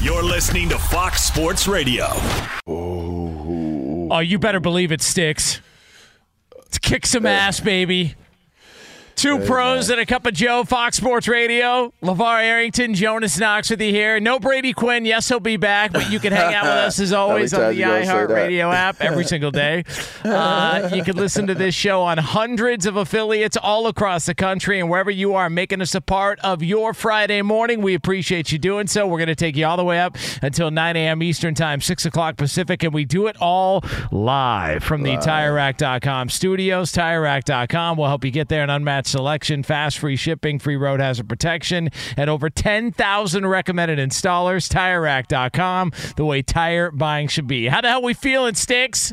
You're listening to Fox Sports Radio. Oh, oh you better believe it sticks. Let's kick some ass, baby. Two pros and a cup of Joe, Fox Sports Radio. LaVar Arrington, Jonas Knox with you here. No Brady Quinn. Yes, he'll be back, but you can hang out with us as always on the you gonna say that? iHeartRadio app every single day. Uh, you can listen to this show on hundreds of affiliates all across the country and wherever you are making us a part of your Friday morning. We appreciate you doing so. We're going to take you all the way up until 9 a.m. Eastern Time, 6 o'clock Pacific, and we do it all live from the TireRack.com studios. TireRack.com will help you get there and unmatched selection, fast free shipping, free road hazard protection, and over 10,000 recommended installers. TireRack.com, the way tire buying should be. How the hell we feeling, Sticks?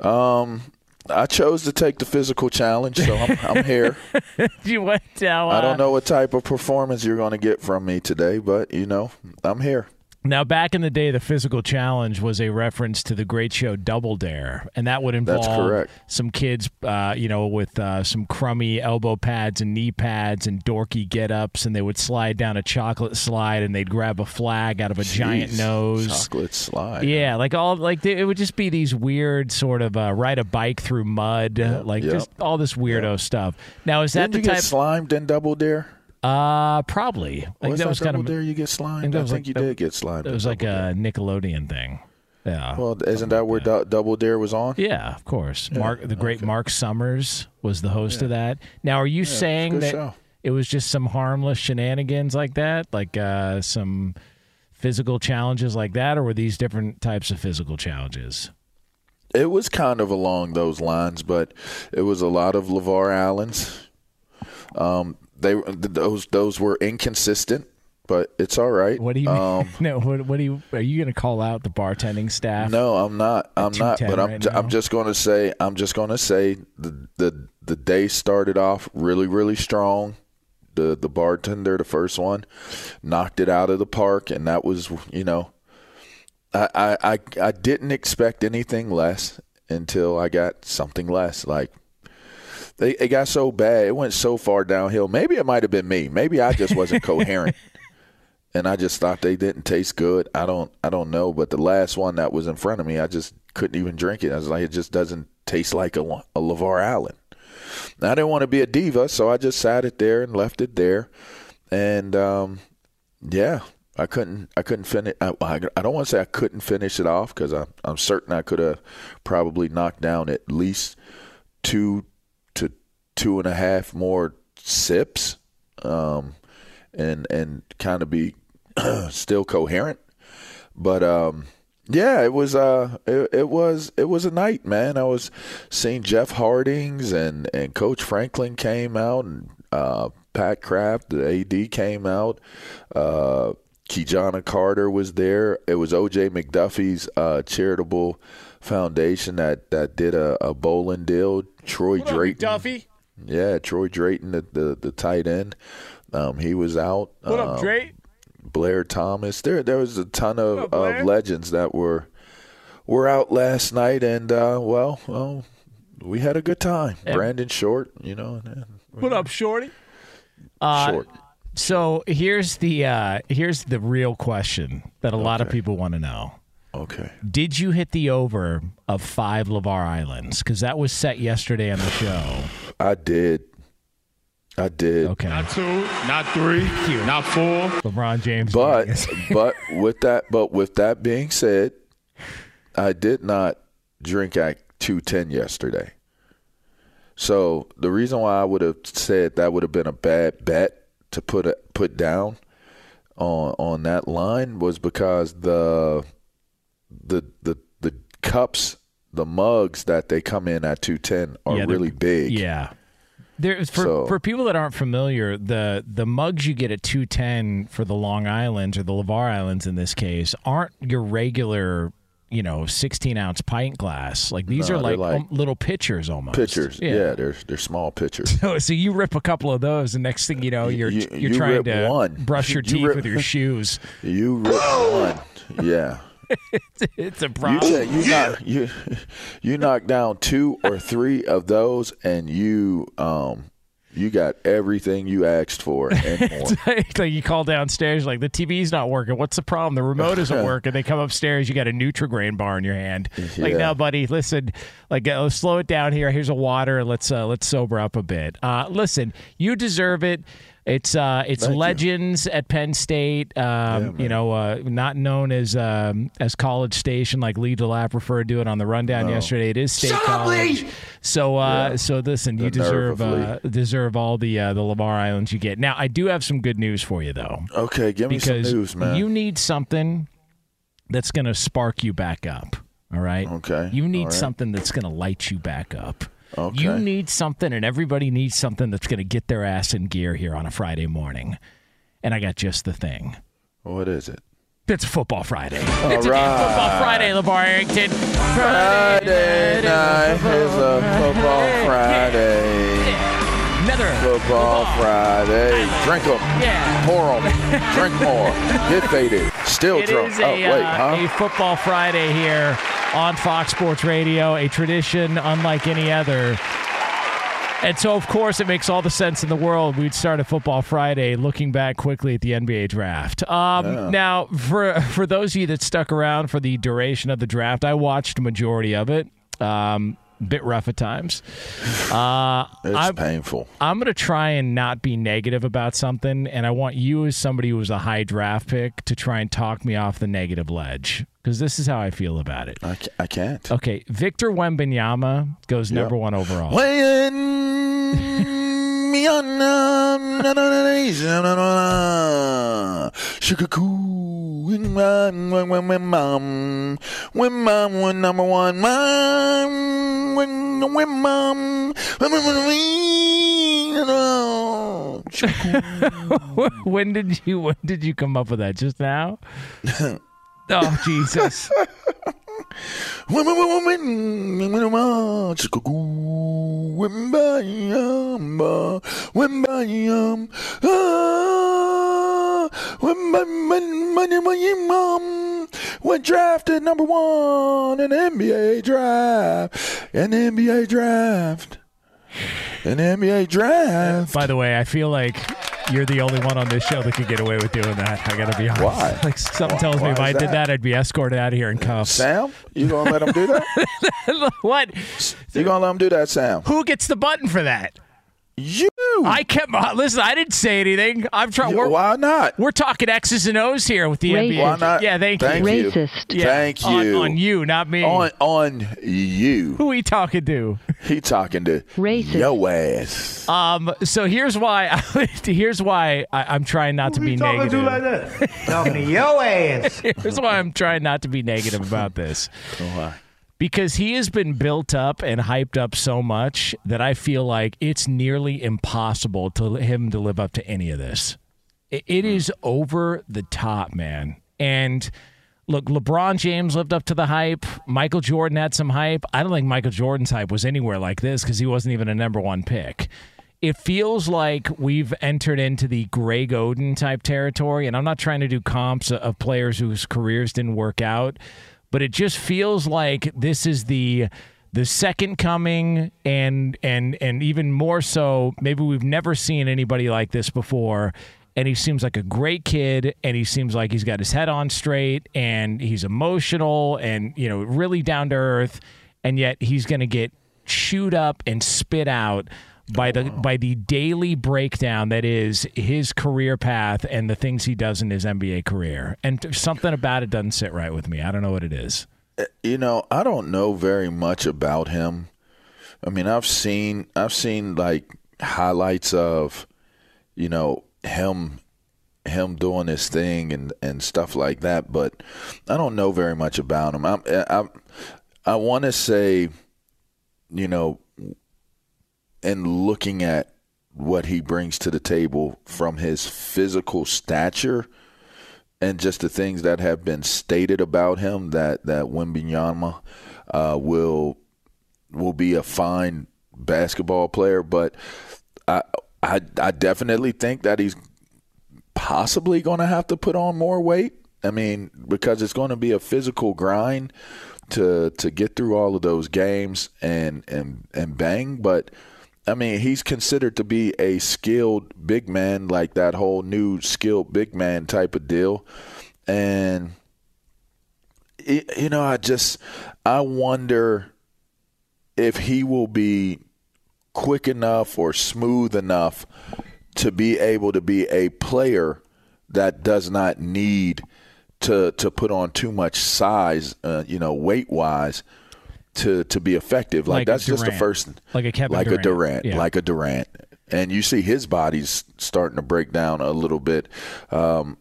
Um, I chose to take the physical challenge, so I'm, I'm here. you went down. I don't know what type of performance you're going to get from me today, but you know, I'm here. Now, back in the day, the physical challenge was a reference to the great show Double Dare, and that would involve some kids, uh, you know, with uh, some crummy elbow pads and knee pads and dorky get-ups, and they would slide down a chocolate slide, and they'd grab a flag out of a giant nose. chocolate slide. Yeah, like all like it would just be these weird sort of uh, ride a bike through mud, like yep. just all this weirdo stuff. Now, is that Didn't the you type? get slimed in Double Dare? Uh, probably. Was that that was kind Double of Dare you get slimed? think I think like you the- did get slimed. it was like a Nickelodeon thing. Yeah. Well, isn't that where Dou- Double Dare was on? Yeah, of course. Mark, the great Mark Summers was the host of that. Now, are you saying good that show. it was just some harmless shenanigans like that, like uh, some physical challenges like that, or were these different types of physical challenges? It was kind of along those lines, but it was a lot of LeVar Allen's. Um, they those those were inconsistent, but it's all right. What do you mean? Um, no, what, what do you? Are you going to call out the bartending staff? No, I'm not. I'm not. But I'm. right ju- I'm just going to say. I'm just going to say the the the day started off really really strong. The the bartender, the first one, knocked it out of the park, and that was you know, I I I, I didn't expect anything less until I got something less. Like they, it got so bad, it went so far downhill. Maybe it might have been me. Maybe I just wasn't coherent and I just thought they didn't taste good. I don't I don't know, but the last one that was in front of me, I just couldn't even drink it. I was like, it just doesn't taste like a, a Lavar Allen. Now, I didn't want to be a diva, so I just sat it there and left it there, and um, yeah, I couldn't I couldn't finish. I, I don't want to say I couldn't finish it off because I'm I'm certain I could have probably knocked down at least two two and a half more sips. Um, and and kind of be still coherent. But um, yeah, it was uh, it, it was it was a night, man. I was seeing Jeff Hartings and and Coach Franklin came out and uh, Pat Kraft, the AD came out. Uh, Ki-Jana Carter was there. It was OJ McDuffie's uh, charitable foundation that, that did a, a bowling deal. Troy Drayton. Duffy. Yeah, Troy Drayton, the, the, the tight end. Um, he was out. What up, Um, Drake? Blair Thomas. There, there was a ton of, up, of legends that were were out last night, and uh, well, well, we had a good time. Brandon Short, you know, What up, Shorty? Uh, Short. So here's the uh, here's the real question that a lot of people want to know. Okay. Did you hit the over of five Levar Islands? Because that was set yesterday on the show. I did. I did. Okay. Not two, not three, not four. LeBron James. But but with that but with that being said, I did not drink at two ten yesterday. So the reason why I would have said that would have been a bad bet to put a, put down on on that line was because the the the the cups the mugs that they come in at 210 are Yeah, really big. Yeah. There, for So- for people that aren't familiar, the the mugs you get at 210 for the Long Islands or the Lavar Islands in this case aren't your regular, you know, 16 ounce pint glass. Like these No, are like, like um, little pitchers almost. Pitchers. Yeah. they're they're small pitchers. So, so you rip a couple of those, and next thing you know, you're you- you're you trying to one. brush your You teeth rip- with your shoes. You rip one. Yeah. It's a problem. ta- you knock you you knock down two or three of those, and you um you got everything you asked for and more. like you call downstairs, like the TV's not working. What's the problem? The remote isn't working. They come upstairs, you got a Nutrigrain bar in your hand. Like, Yeah. no, buddy, listen, like uh, slow it down here. Here's a water. Let's uh, let's sober up a bit. Uh, listen, you deserve it. It's uh, it's Thank you. legends at Penn State. Um, you know, uh, not known as um, as College Station like Lee DeLapp referred to it on the rundown yesterday. It is State College. So uh, so listen, you The nerve deserve uh, deserve all the uh, the LaVar Islands you get. Now, I do have some good news for you though, Okay, give me some because news, man. you need something that's going to spark you back up. All right. Okay, You need all right. something that's going to light you back up. Okay. You need something, and everybody needs something that's going to get their ass in gear here on a Friday morning. And I got just the thing. what is it? It's Football Friday. All it's a right. Football Friday, LaVar Arrington. Friday night is a football Friday. Another Football Friday. Drink them. Yeah. Pour them. Drink more. Get faded. Still It drunk. is oh, wait, uh, huh? a Football Friday here on Fox Sports Radio, a tradition unlike any other. And so, of course, it makes all the sense in the world. We'd start a Football Friday looking back quickly at the NBA draft. Um, Now, for for those of you that stuck around for the duration of the draft, I watched a majority of it. Um, bit rough at times. Uh, it's I'm- painful. I'm going to try and not be negative about something, and I want you, as somebody who was a high draft pick, to try and talk me off the negative ledge because this is how I feel about it. I, I can't. Okay, Victor Wembanyama goes number one overall. When me on na- na- na- na- na- na- na- sugar cool when mom when when when mom when mom when number one mom when when mom when when when we no sugar cool. when did you when did you come up with that? Just now? oh Jesus! when drafted number one in NBA draft the NBA draft the NBA draft. By the way, I feel like you're the only one on this show that could get away with doing that. I got to be honest. Why? Like something Why- tells me if I did that? that, I'd be escorted out of here in cuffs. Sam, you gonna let him do that? what? You gonna let him do that, Sam? Who gets the button for that? You. I kept listen. I didn't say anything. I'm trying. We're, Why not? we're talking X's and O's here with the NBA. Why not? Yeah, thank, Thank you. you. Racist. Yeah, Thank on- you. On, you, not me. On on you. Who are we talking to? He talking to Racist. yo ass. Um. So here's why. here's why I, I'm trying not to be negative. that? Talking to your ass. Here's why I'm trying not to be negative about this. Why? Because he has been built up and hyped up so much that I feel like it's nearly impossible to him to live up to any of this. It, it is over the top, man. And look, LeBron James lived up to the hype. Michael Jordan had some hype. I don't think Michael Jordan's hype was anywhere like this because he wasn't even a number one pick. It feels like we've entered into the Greg Oden type territory, and I'm not trying to do comps of players whose careers didn't work out, but it just feels like this is the the second coming and and and even more so maybe we've never seen anybody like this before. And he seems like a great kid and he seems like he's got his head on straight and he's emotional and you know really down to earth. And yet he's going to get chewed up and spit out by the oh. by the daily breakdown that is his career path and the things he does in his NBA career. And something about it doesn't sit right with me. I don't know what it is. Uh, you know, I don't know very much about him. I mean, I've seen I've seen like highlights of, you know, him him doing his thing and and stuff like that, but I don't know very much about him. I'm, I I want to say, you know, and looking at what he brings to the table from his physical stature and just the things that have been stated about him that that Wembanyama uh, will will be a fine basketball player, but I, I I definitely think that he's possibly going to have to put on more weight. I mean, because it's going to be a physical grind to to get through all of those games and and and bang, but I mean, he's considered to be a skilled big man, like that whole new skilled big man type of deal. And, you know, I just, I wonder if he will be quick enough or smooth enough to be able to be a player that does not need to to put on too much size, uh, you know, weight wise to to be effective. Like, Like that's just the first, Like a Kevin like Durant. a Durant, Yeah. like a Durant, and you see his body's starting to break down a little bit. Um,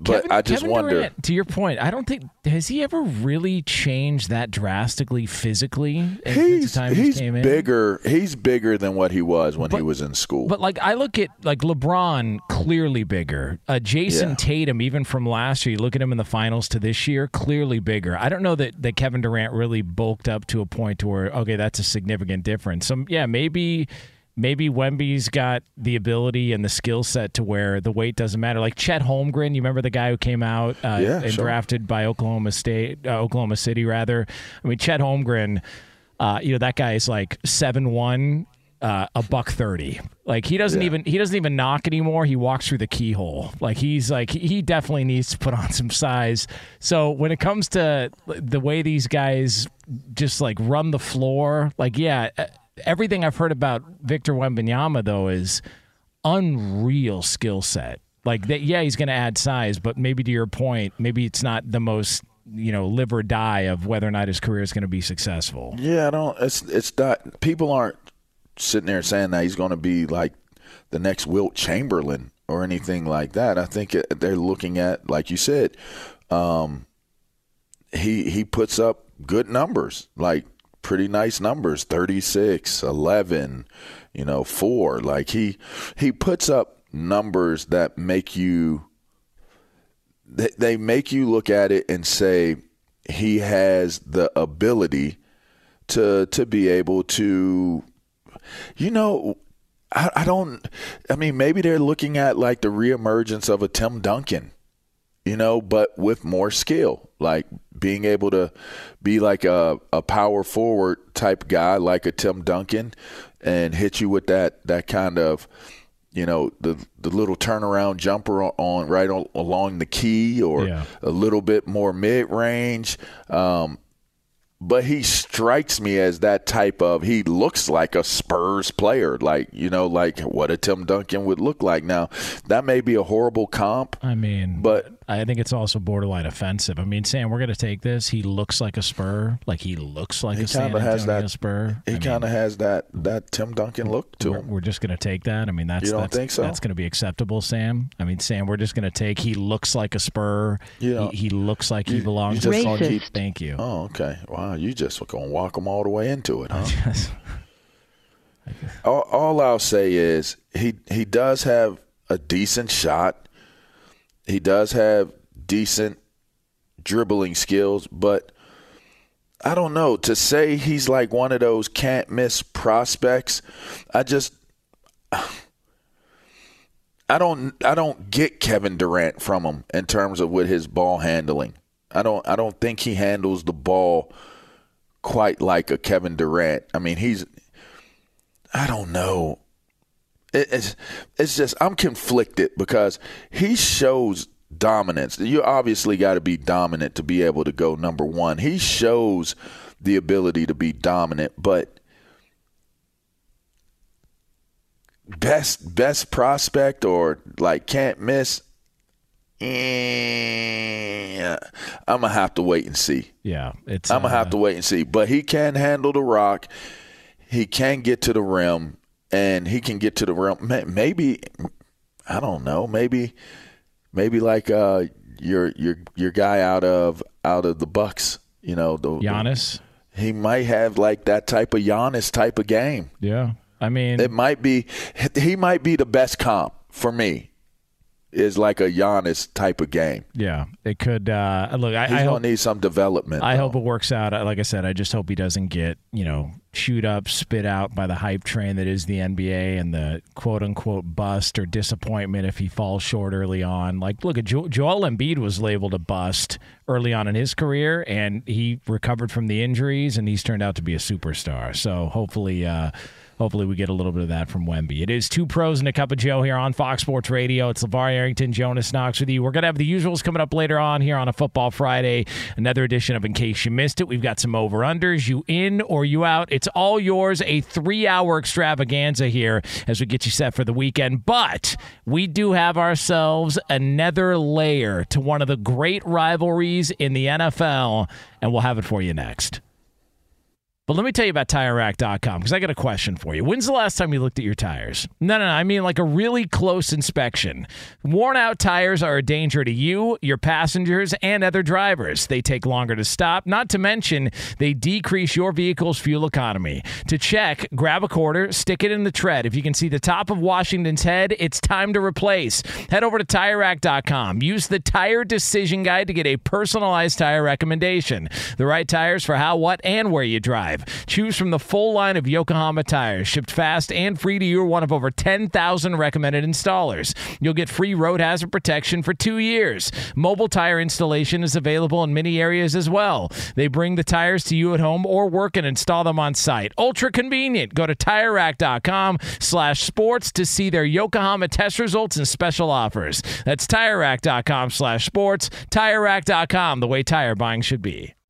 but Kevin- I just Kevin wonder. Durant, to your point, I don't think has he ever really changed that drastically physically He's the time he he's came in? bigger. He's bigger than what he was when he was in school. But like I look at like LeBron, clearly bigger. Uh, Jayson Yeah. Tatum, even from last year, you look at him in the finals to this year, clearly bigger. I don't know that that Kevin Durant really bulked up to a point to where okay, that's a significant difference. So yeah, maybe. Maybe Wemby's got the ability and the skill set to where the weight doesn't matter. Like Chet Holmgren, you remember the guy who came out uh, Yeah, and sure. drafted by Oklahoma State, uh, Oklahoma City rather. I mean, Chet Holmgren, uh, you know that guy is like seven one, uh, a buck thirty. Like he doesn't Yeah. even he doesn't even knock anymore. He walks through the keyhole. Like he's like he definitely needs to put on some size. So when it comes to the way these guys just like run the floor, like yeah, everything I've heard about Victor Wembanyama though is unreal skill set. Like that, yeah, he's going to add size, but maybe to your point, maybe it's not the most you know live or die of whether or not his career is going to be successful. Yeah, I don't. It's it's not. People aren't sitting there saying that he's going to be like the next Wilt Chamberlain or anything like that. I think they're looking at, like you said, um, he he puts up good numbers, like pretty nice numbers 36 11 you know 4 like he he puts up numbers that make you they, they make you look at it and say he has the ability to to be able to you know I, I don't I mean maybe they're looking at like the reemergence of a Tim Duncan you know, but with more skill, like being able to be like a, a power forward type guy, like a Tim Duncan, and hit you with that that kind of, you know, the the little turnaround jumper on, on right al- along the key, or Yeah. a little bit more mid range. Um, but he strikes me as that type of he looks like a Spurs player, like you know, like what a Tim Duncan would look like. Now, that may be a horrible comp, I mean, but I think it's also borderline offensive. I mean, Sam, we're going to take this. He looks like a Spur. Like he looks like He a San kind of has that. Spur. He kind of has that that Tim Duncan look to we're, him. we're just going to take that. I mean, that's You don't that's, think so? that's going to be acceptable, Sam. I mean, Sam, we're just going to take. He looks like a Spur. You know, he, he looks like he belongs. you just keep- Thank you. Oh, okay. Wow, you just gonna walk him all the way into it, huh? Yes. all, all I'll say is he he does have a decent shot. He does have decent dribbling skills, but I don't know to say he's like one of those can't miss prospects. I just I don't I don't get Kevin Durant from him in terms of with his ball handling. I don't I don't think he handles the ball quite like a Kevin Durant. I mean, he's I don't know. It, it's it's just I'm conflicted because he shows dominance. You obviously got to be dominant to be able to go number one. He shows the ability to be dominant, but best best prospect or like can't miss. Eh, I'm gonna have to wait and see. Yeah, it's. I'm gonna uh, have to wait and see. But he can handle the rock. He can get to the rim, and he can get to the rim. Maybe I don't know. Maybe maybe like uh, your your your guy out of out of the Bucks. You know, the Giannis. He might have like that type of Giannis type of game. Yeah, I mean, It might be. He might be the best comp for me. Is like a Giannis type of game. yeah, it could. Uh, look, I, He's I gonna hope. need some development. I though. hope it works out. Like I said, I just hope he doesn't get, you know, shoot up, spit out by the hype train that is the NBA and the quote unquote bust or disappointment if he falls short early on. Like, look at jo- Joel Embiid was labeled a bust early on in his career, and he recovered from the injuries, and he's turned out to be a superstar. So hopefully, uh, Hopefully, we get a little bit of that from Wemby. It is two pros and a cup of Joe here on Fox Sports Radio. It's LaVar Arrington, Jonas Knox with you. We're going to have the usuals coming up later on here on a Football Friday. Another edition of In Case You Missed It. We've got some over unders. You in or you out? It's all yours. A three hour extravaganza here as we get you set for the weekend. But we do have ourselves another layer to one of the great rivalries in the NFL, and we'll have it for you next. But let me tell you about TireRack.com because I got a question for you. When's the last time you looked at your tires? No, no, no. I mean like a really close inspection. Worn out tires are a danger to you, your passengers, and other drivers. They take longer to stop, not to mention they decrease your vehicle's fuel economy. To check, grab a quarter, stick it in the tread. If you can see the top of Washington's head, it's time to replace. Head over to TireRack.com. Use the Tire Decision Guide to get a personalized tire recommendation. The right tires for how, what, and where you drive. Choose from the full line of Yokohama tires, shipped fast and free to you, or one of over 10,000 recommended installers. You'll get free road hazard protection for two years. Mobile tire installation is available in many areas as well. They bring the tires to you at home or work and install them on site. Ultra convenient. Go to TireRack.com slash sports to see their Yokohama test results and special offers. That's TireRack.com slash sports. TireRack.com, the way tire buying should be.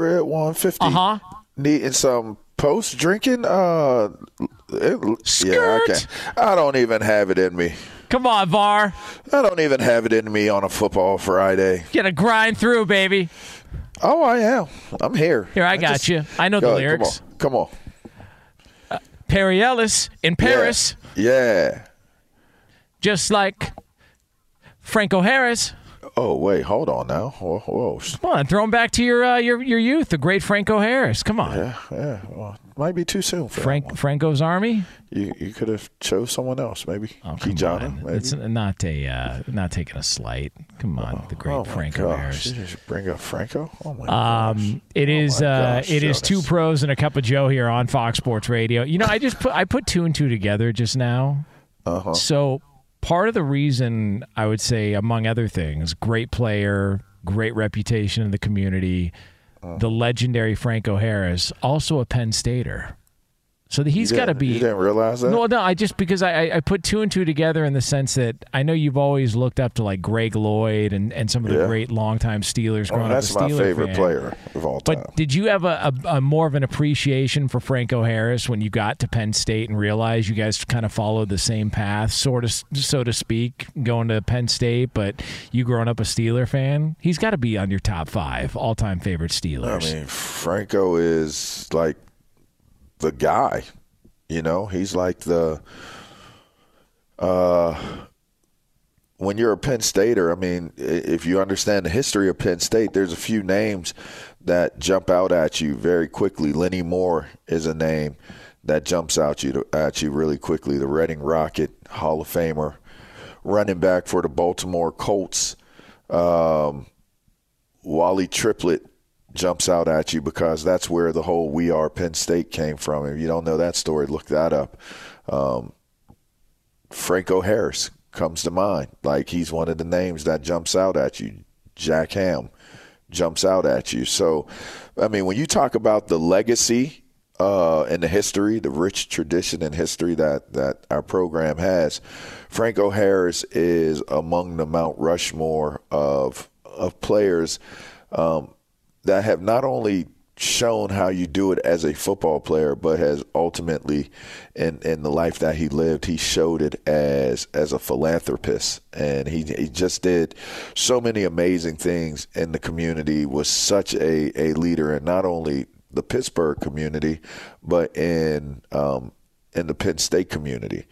At 150. Uh huh. Needing some post drinking. Uh, it, yeah, I Skirt. I don't even have it in me. Come on, VAR. I don't even have it in me on a football Friday. Gonna grind through, baby. Oh, I am. I'm here. Here, I got just- you. I know the Go ahead, lyrics. Come on. Come Perry Ellis in. Paris, Yeah. yeah. just like Franco Harris. Oh, wait. Hold on now. Whoa. whoa. Come on, throw him back to your uh, your your youth, the great Franco Harris. Come on, Yeah. Yeah. Well, might be too soon for Frank. Franco's Army. You, you could have chose someone else, maybe. Oh, come Kijana, on. maybe. It's not a uh, not taking a slight. Come on, the great oh, Franco gosh. Harris. You just bring up Franco? Oh, my gosh. Um, it Oh is uh, gosh, it is Jonas. two pros and a cup of Joe here on Fox Sports Radio. You know, I just put I put two and two together just now. Uh-huh. So part of the reason I would say, among other things, great player, great reputation in the community, Uh-huh. the legendary Franco Harris, also a Penn Stater. So he's got to be. You didn't realize that? No, no, I just because I, I- put two and two together in the sense that I know you've always looked up to like Greg Lloyd and, and some of the Yeah. great longtime Steelers Oh, growing that's up. a my Steeler favorite fan. player of all time. But did you have a, a, a more of an appreciation for Franco Harris when you got to Penn State and realized you guys kind of followed the same path, sort of, so to speak, going to Penn State? But you growing up a Steeler fan, he's got to be on your top five all-time favorite Steelers. I mean, Franco is like the guy. You know, he's like the. Uh, when you're a Penn Stater, I mean, if you understand the history of Penn State, there's a few names that jump out at you very quickly. Lenny Moore is a name that jumps out you to, at you really quickly. The Reading Rocket, Hall of Famer, running back for the Baltimore Colts. Um, Wally Triplett jumps out at you because that's where the whole "We Are Penn State" came from. If you don't know that story, look that up. Um, Franco Harris comes to mind. Like he's one of the names that jumps out at you. Jack Ham jumps out at you. So, I mean, when you talk about the legacy uh, and the history, the rich tradition and history that, that our program has, Franco Harris is among the Mount Rushmore of of players um, that have not only shown how you do it as a football player, but has ultimately, in in the life that he lived, he showed it as as a philanthropist, and he he just did so many amazing things in the community. Was such a a leader, in not only the Pittsburgh community, but in um, in the Penn State community.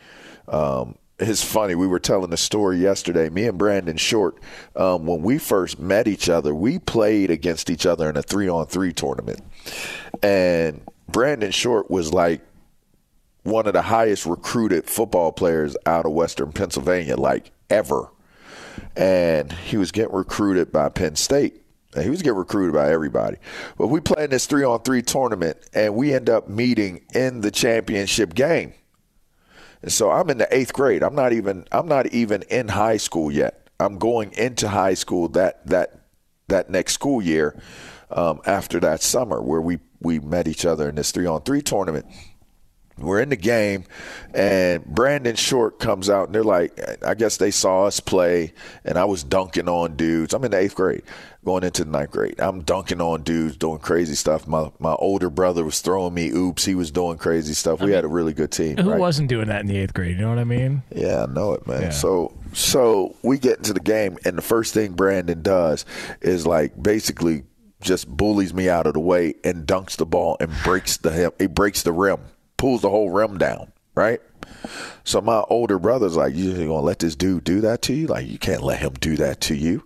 Um, it's funny. We were telling a story yesterday. Me and Brandon Short, um, when we first met each other, we played against each other in a three-on-three tournament, and Brandon Short was like one of the highest recruited football players out of Western Pennsylvania, like ever. And he was getting recruited by Penn State. And he was getting recruited by everybody. But we played in this three on three tournament, and we end up meeting in the championship game. And so I'm in the eighth grade. I'm not even I'm not even in high school yet. I'm going into high school that that that next school year um, after that summer where we we met each other in this three on three tournament. We're in the game, and Brandon Short comes out, and they're like, I guess they saw us play, and I was dunking on dudes. I'm in the eighth grade, going into the ninth grade. I'm dunking on dudes, doing crazy stuff. My my older brother was throwing me oops. He was doing crazy stuff. We had a really good team. Who right? wasn't doing that in the eighth grade? You know what I mean? Yeah, I know it, man. Yeah. So so we get into the game, and the first thing Brandon does is like basically just bullies me out of the way and dunks the ball and breaks the hem. He breaks the rim, pulls the whole rim down. Right. So my older brother's like, you're gonna let this dude do that to you? Like you can't let him do that to you."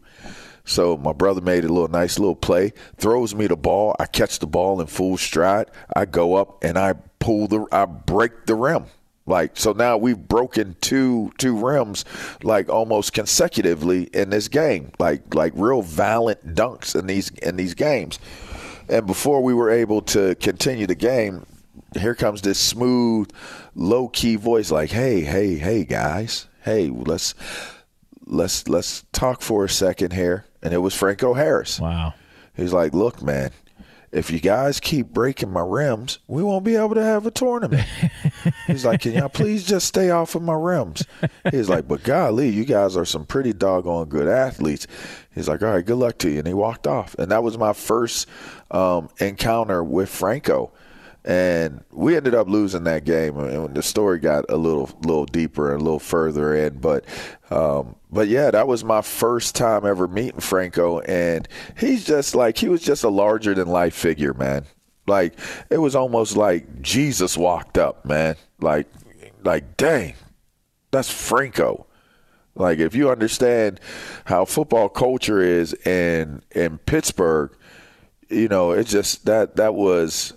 So my brother made a little nice little play, throws me the ball. I catch the ball in full stride. I go up and I pull the, I break the rim. Like so now we've broken two two rims like almost consecutively in this game. Like like real violent dunks in these in these games. And before we were able to continue the game, here comes this smooth, low key voice like, "Hey, hey, hey guys. Hey, let's let's let's talk for a second here." And it was Franco Harris. Wow. He's like, "Look, man, if you guys keep breaking my rims, we won't be able to have a tournament. He's like, can y'all please just stay off of my rims? He's like, but golly, you guys are some pretty doggone good athletes. He's like, all right, good luck to you. And he walked off. And that was my first um, encounter with Franco. And we ended up losing that game, and the story got a little, little deeper and a little further in. But, um, but yeah, that was my first time ever meeting Franco, and he's just like he was just a larger than life figure, man. Like it was almost like Jesus walked up, man. Like, like dang, that's Franco. Like if you understand how football culture is in in Pittsburgh, you know, it's just that that was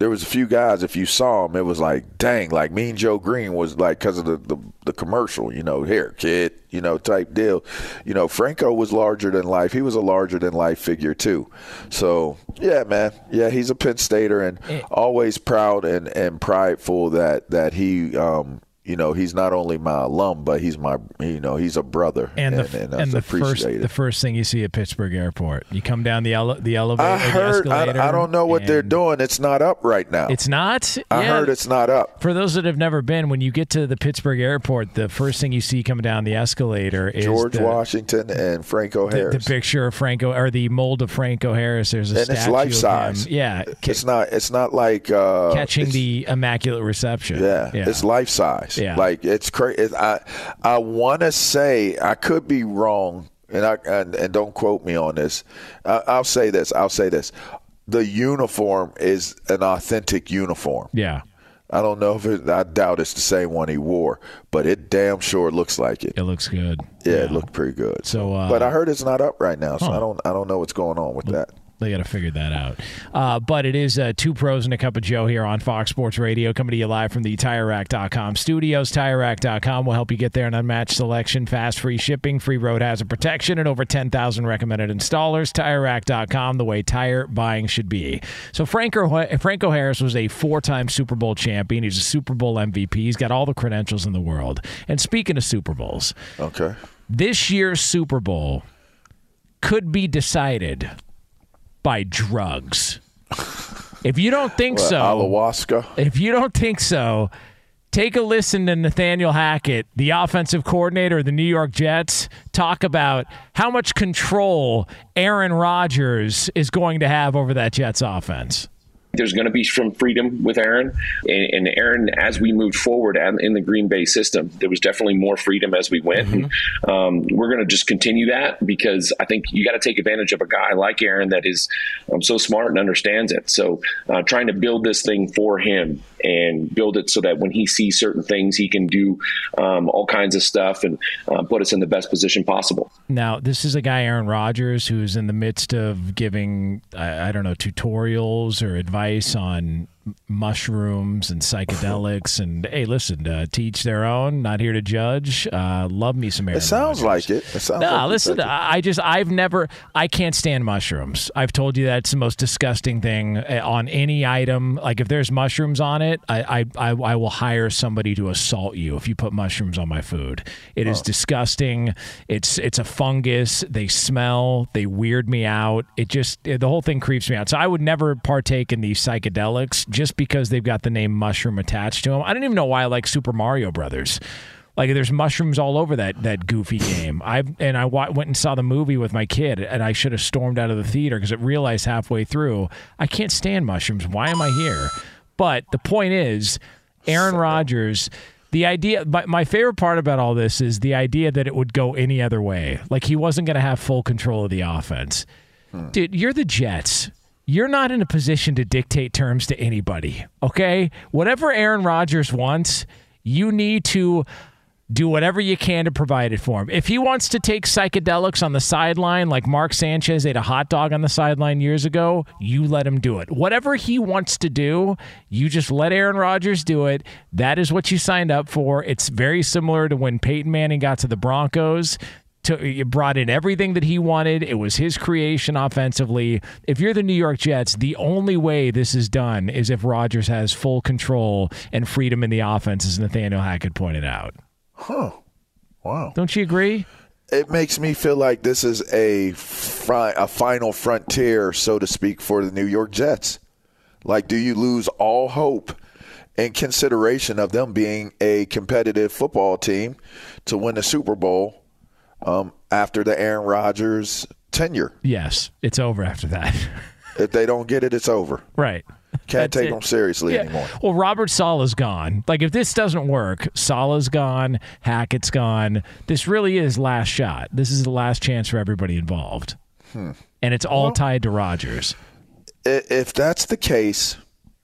there was a few guys. If you saw them, it was like, dang, like Mean Joe Greene was like because of the, the, the commercial, you know, here kid, you know, type deal. You know, Franco was larger than life. He was a larger than life figure too. So yeah, man, yeah, he's a Penn Stater and always proud and and prideful that that he um you know, he's not only my alum, but he's my, you know, he's a brother, and the and, and the first the first thing you see at Pittsburgh Airport, you come down the ele- the elevator. I heard. I, I, don't know what they're doing. It's not up right now. It's not. I yeah. heard it's not up. For those that have never been, when you get to the Pittsburgh Airport, the first thing you see coming down the escalator is George the, Washington and Franco Harris. The, the, picture of Franco or the mold of Franco Harris. There's a and it's life size. Yeah, it's not. It's not like uh, catching the immaculate reception. Yeah, yeah, it's life size. Yeah, like it's crazy. I I want to say I could be wrong, and I and, and don't quote me on this. I, I'll say this. I'll say this. The uniform is an authentic uniform. Yeah. I don't know if it, I doubt it's the same one he wore, but it damn sure looks like it. It looks good. Yeah, yeah. it looked pretty good. So, uh, but I heard it's not up right now, so huh. I don't I don't know what's going on with that. They got to figure that out. Uh, but it is uh, two pros and a cup of Joe here on Fox Sports Radio, coming to you live from the TireRack.com studios. TireRack.com will help you get there an unmatched selection, fast free shipping, free road hazard protection, and over 10,000 recommended installers. TireRack.com, the way tire buying should be. So Franco, Franco Harris was a four-time Super Bowl champion. He's a Super Bowl MVP. He's got all the credentials in the world. And speaking of Super Bowls, okay, this year's Super Bowl could be decided by drugs. If you don't think what, so, ayahuasca. If you don't think so, take a listen to Nathaniel Hackett, the offensive coordinator of the New York Jets, talk about how much control Aaron Rodgers is going to have over that Jets offense. There's going to be some freedom with Aaron. And, and Aaron, as we moved forward in the Green Bay system, there was definitely more freedom as we went. Mm-hmm. Um, we're going to just continue that because I think you got to take advantage of a guy like Aaron that is um, so smart and understands it. So uh, trying to build this thing for him and build it so that when he sees certain things, he can do um, all kinds of stuff and uh, put us in the best position possible. Now, this is a guy, Aaron Rodgers, who's in the midst of giving, I, I don't know, tutorials or advice on mushrooms and psychedelics and hey listen uh, teach their own not here to judge. Uh, love me some it sounds like it, it sounds no like listen I just I've never I can't stand mushrooms. I've told you that's the most disgusting thing uh, on any item. Like if there's mushrooms on it I I, I, I will hire somebody to assault you if you put mushrooms on my food. It oh. is disgusting. It's it's a fungus. They smell. They weird me out. It just the whole thing creeps me out. So I would never partake in these psychedelics just because they've got the name mushroom attached to them. I don't even know why I like Super Mario Brothers. Like there's mushrooms all over that that goofy game. I and I went and saw the movie with my kid, and I should have stormed out of the theater because it realized halfway through I can't stand mushrooms. Why am I here? But the point is, Aaron Rodgers. The idea, but my favorite part about all this is the idea that it would go any other way. Like he wasn't going to have full control of the offense. Hmm. Dude, you're the Jets you're not in a position to dictate terms to anybody. Okay? Whatever Aaron Rodgers wants, you need to do whatever you can to provide it for him. If he wants to take psychedelics on the sideline, like Mark Sanchez ate a hot dog on the sideline years ago, you let him do it. Whatever he wants to do, you just let Aaron Rodgers do it. That is what you signed up for. It's very similar to when Peyton Manning got to the Broncos. To, brought in everything that he wanted. It was his creation offensively. If you're the New York Jets, the only way this is done is if Rodgers has full control and freedom in the offense, as Nathaniel Hackett pointed out. Huh. Wow. Don't you agree? It makes me feel like this is a fri- a final frontier, so to speak, for the New York Jets. Like, do you lose all hope in consideration of them being a competitive football team to win the Super Bowl um, after the Aaron Rodgers tenure? Yes, it's over after that. if they don't get it, it's over. Right. Can't That's take it. them seriously Yeah. anymore. Well, Robert Saleh's gone. Like, if this doesn't work, Sala's gone, Hackett's gone. This really is last shot. This is the last chance for everybody involved. Hmm. And it's all tied to Rodgers. If that's the case,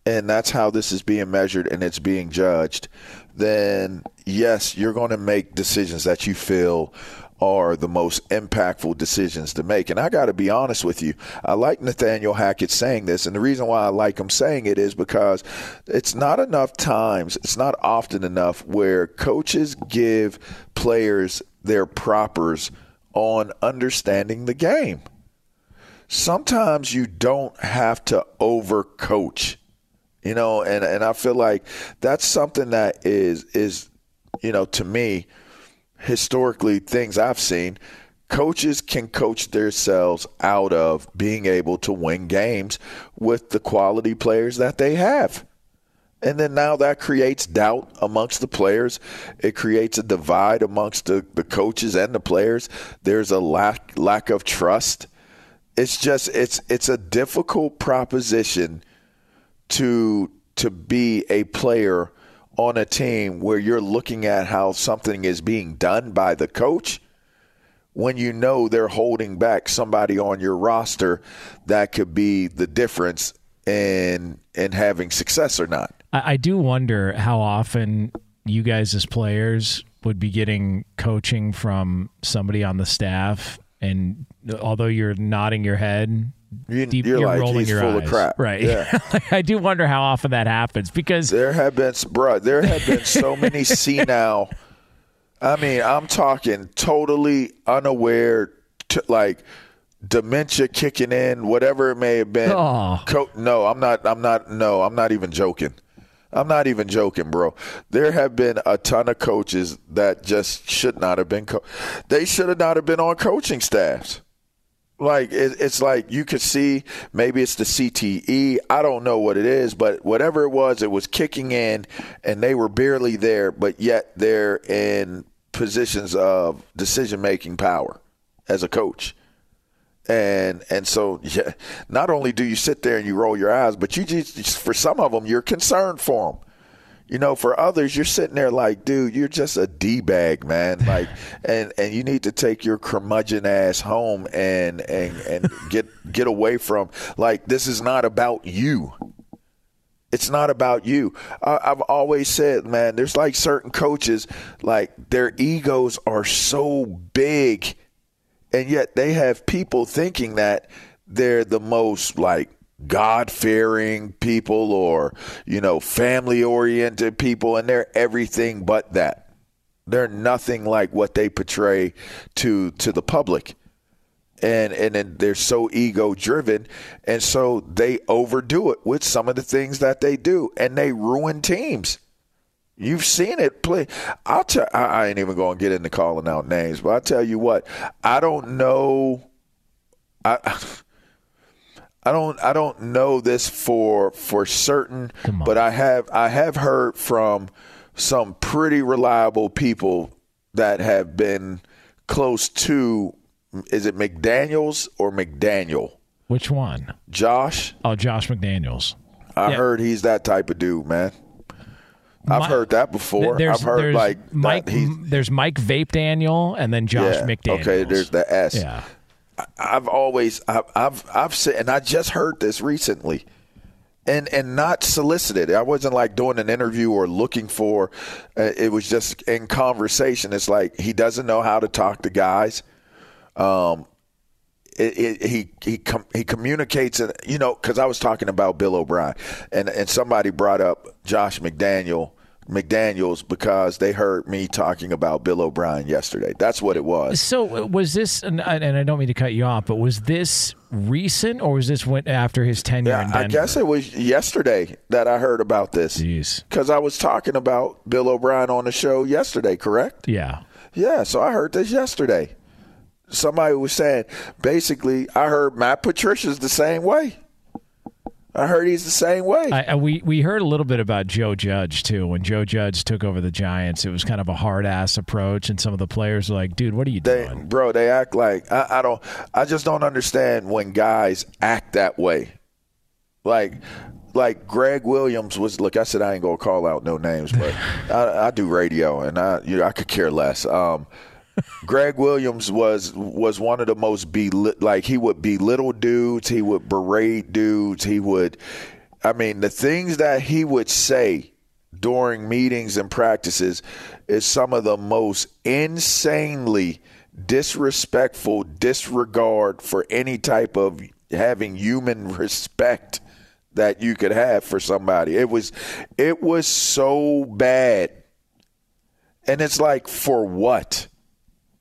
and that's how this is being measured and it's being judged, then yes, you're going to make decisions that you feel are the most impactful decisions to make. And I got to be honest with you. I like Nathaniel Hackett saying this. And the reason why I like him saying it is because it's not enough times, it's not often enough where coaches give players their propers on understanding the game. Sometimes you don't have to overcoach you know and and I feel like that's something that is is you know to me historically things I've seen coaches can coach themselves out of being able to win games with the quality players that they have and then now that creates doubt amongst the players. It creates a divide amongst the, the coaches and the players. There's a lack lack of trust. It's just it's it's a difficult proposition to to be a player on a team where you're looking at how something is being done by the coach when you know they're holding back somebody on your roster that could be the difference in in having success or not. I, I do wonder how often you guys as players would be getting coaching from somebody on the staff, and although you're nodding your head, You- deep, you're like, rolling "He's your full of eyes. crap." right? Yeah. Like, I do wonder how often that happens because There have been, bruh, there have been so many senile. I mean, I'm talking totally unaware, to, like dementia kicking in, whatever it may have been. Oh. Co- no, I'm not. I'm not. No, I'm not even joking. I'm not even joking, bro. There have been a ton of coaches that just should not have been. Co- they should have not have been on coaching staffs. Like it, it's like you could see maybe it's the CTE. I don't know what it is, but whatever it was, it was kicking in, and they were barely there, but yet they're in positions of decision making power as a coach. And and so yeah, not only do you sit there and you roll your eyes, but you just for some of them you're concerned for them. You know, for others, you're sitting there like, dude, you're just a d bag, man. Like, and and you need to take your curmudgeon ass home and and and get get away from. Like, this is not about you. It's not about you. I, I've always said, man, there's like certain coaches, like their egos are so big, and yet they have people thinking that they're the most like God fearing people or, you know, family oriented people, and they're everything but that. They're nothing like what they portray to to the public. And and then they're so ego driven and so they overdo it with some of the things that they do and they ruin teams. You've seen it play. I'll tell. I, I ain't even to get into calling out names, but I tell you what, I don't know. I I don't I don't know this for for certain, but I have I have heard from some pretty reliable people that have been close to. Is it McDaniel's or McDaniel? which one? Josh. Oh, Josh McDaniels. I Yeah. heard he's that type of dude, man. I've Mi- heard that before. There's, I've heard there's like that Mike. he's There's Mike Vape Daniel, and then Josh yeah, McDaniels. Okay, there's the S. Yeah. I've always I've I've, I've said, and I just heard this recently. and and not solicited. I wasn't like doing an interview or looking for. Uh, it was just in conversation. It's like he doesn't know how to talk to guys. Um, it, it, he he com- he communicates, you know, because I was talking about Bill O'Brien, and and somebody brought up Josh McDaniel. McDaniels because they heard me talking about Bill O'Brien yesterday. That's what it was. So was this, and I and I don't mean to cut you off, but was this recent or was this went after his tenure Yeah? I guess it was yesterday that I heard about this. Because I was talking about Bill O'Brien on the show yesterday, correct? Yeah. Yeah, so I heard this yesterday. Somebody was saying, basically, I heard Matt Patricia's the same way. I heard he's the same way. I, I, we we heard a little bit about Joe Judge too. When Joe Judge took over the Giants, it was kind of a hard ass approach, and some of the players were like, "Dude, what are you they, doing?" bro, they act like I, I don't. I just don't understand when guys act that way. Like, like Gregg Williams was. Look, I said I ain't gonna call out no names, but I, I do radio, and I you know I could care less. Um, Gregg Williams was was one of the most belit like he would belittle dudes, he would berate dudes, he would I mean the things that he would say during meetings and practices is some of the most insanely disrespectful disregard for any type of having human respect that you could have for somebody. It was it was so bad. And it's like for what?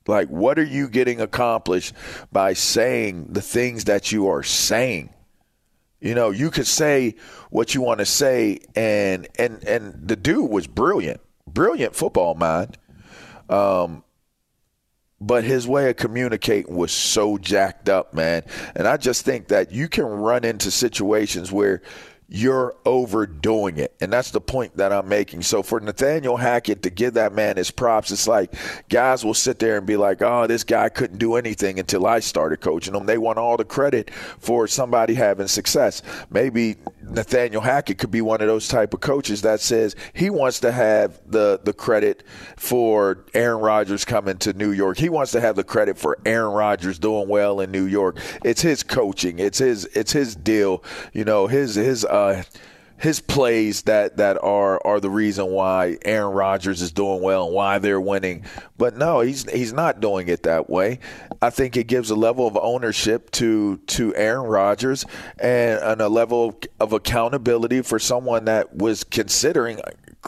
Like, what are you getting accomplished by saying the things that you are saying? You know, you could say what you want to say, and and and the dude was brilliant, brilliant football mind. Um, but his way of communicating was so jacked up, man. And I just think that you can run into situations where you're overdoing it. And that's the point that I'm making. So for Nathaniel Hackett to give that man his props, it's like guys will sit there and be like, oh, this guy couldn't do anything until I started coaching him. They want all the credit for somebody having success. Maybe Nathaniel Hackett could be one of those type of coaches that says he wants to have the, the credit for Aaron Rodgers coming to New York. He wants to have the credit for Aaron Rodgers doing well in New York. It's his coaching. It's his it's his deal. You know, his his uh his plays that that are are the reason why Aaron Rodgers is doing well and why they're winning. But no, he's he's not doing it that way. I think it gives a level of ownership to to Aaron Rodgers and, and a level of accountability for someone that was considering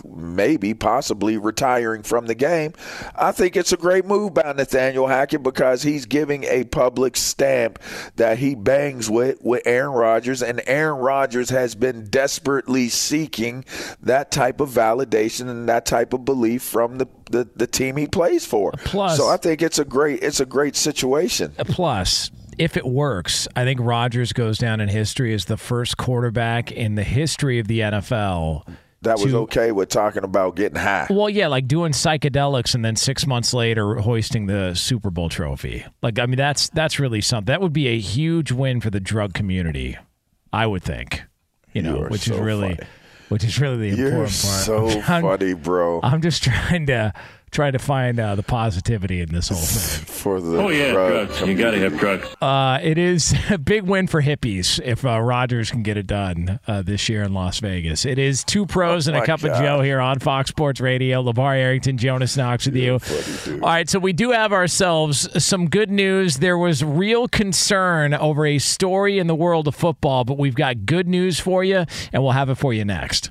maybe possibly retiring from the game. I think it's a great move by Nathaniel Hackett because he's giving a public stamp that he bangs with with Aaron Rodgers and Aaron Rodgers has been desperately seeking that type of validation and that type of belief from the the, the team he plays for. Plus- so I think it's a great it's a great situation. Plus, if it works, I think Rodgers goes down in history as the first quarterback in the history of the NFL. That was to- okay with talking about getting high. Well, yeah, like doing psychedelics and then six months later hoisting the Super Bowl trophy. Like, I mean, that's that's really something. That would be a huge win for the drug community, I would think. You know, You which is really, funny. which is really the You're important part. so I'm- funny, bro. I'm just trying to trying to find uh, the positivity in this whole thing. for the Oh yeah, drug drugs. You got to have drugs. Uh, it is a big win for hippies if uh, Rodgers can get it done uh, this year in Las Vegas. It is two pros and a my cup of Joe here on Fox Sports Radio. LaVar Arrington, Jonas Knox with you. All right, so we do have ourselves some good news. There was real concern over a story in the world of football, but we've got good news for you, and we'll have it for you next.